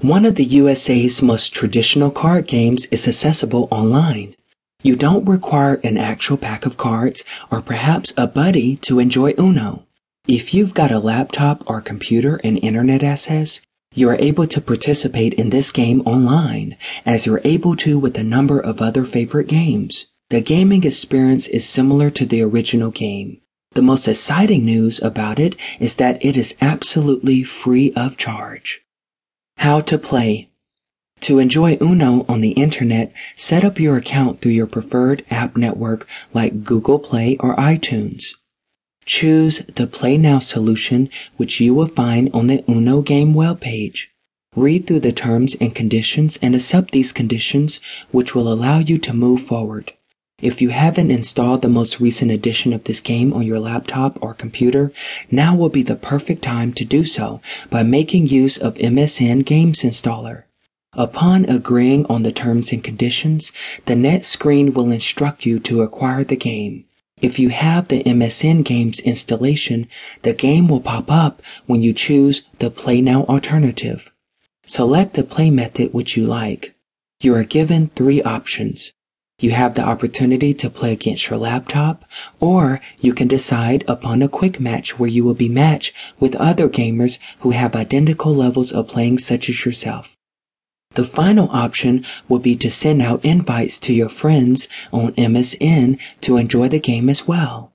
One of the USA's most traditional card games is accessible online. You don't require an actual pack of cards or perhaps a buddy to enjoy Uno. If you've got a laptop or computer and internet access, you are able to participate in this game online, as you're able to with a number of other favorite games. The gaming experience is similar to the original game. The most exciting news about it is that it is absolutely free of charge. How to play. To enjoy Uno on the internet, set up your account through your preferred app network like Google Play or iTunes. Choose the Play Now solution, which you will find on the Uno game webpage. Read through the terms and conditions and accept these conditions, which will allow you to move forward. If you haven't installed the most recent edition of this game on your laptop or computer, now will be the perfect time to do so by making use of MSN Games Installer. Upon agreeing on the terms and conditions, the net screen will instruct you to acquire the game. If you have the MSN Games installation, the game will pop up when you choose the Play Now alternative. Select the play method which you like. You are given three options. You have the opportunity to play against your laptop, or you can decide upon a quick match where you will be matched with other gamers who have identical levels of playing such as yourself. The final option will be to send out invites to your friends on MSN to enjoy the game as well.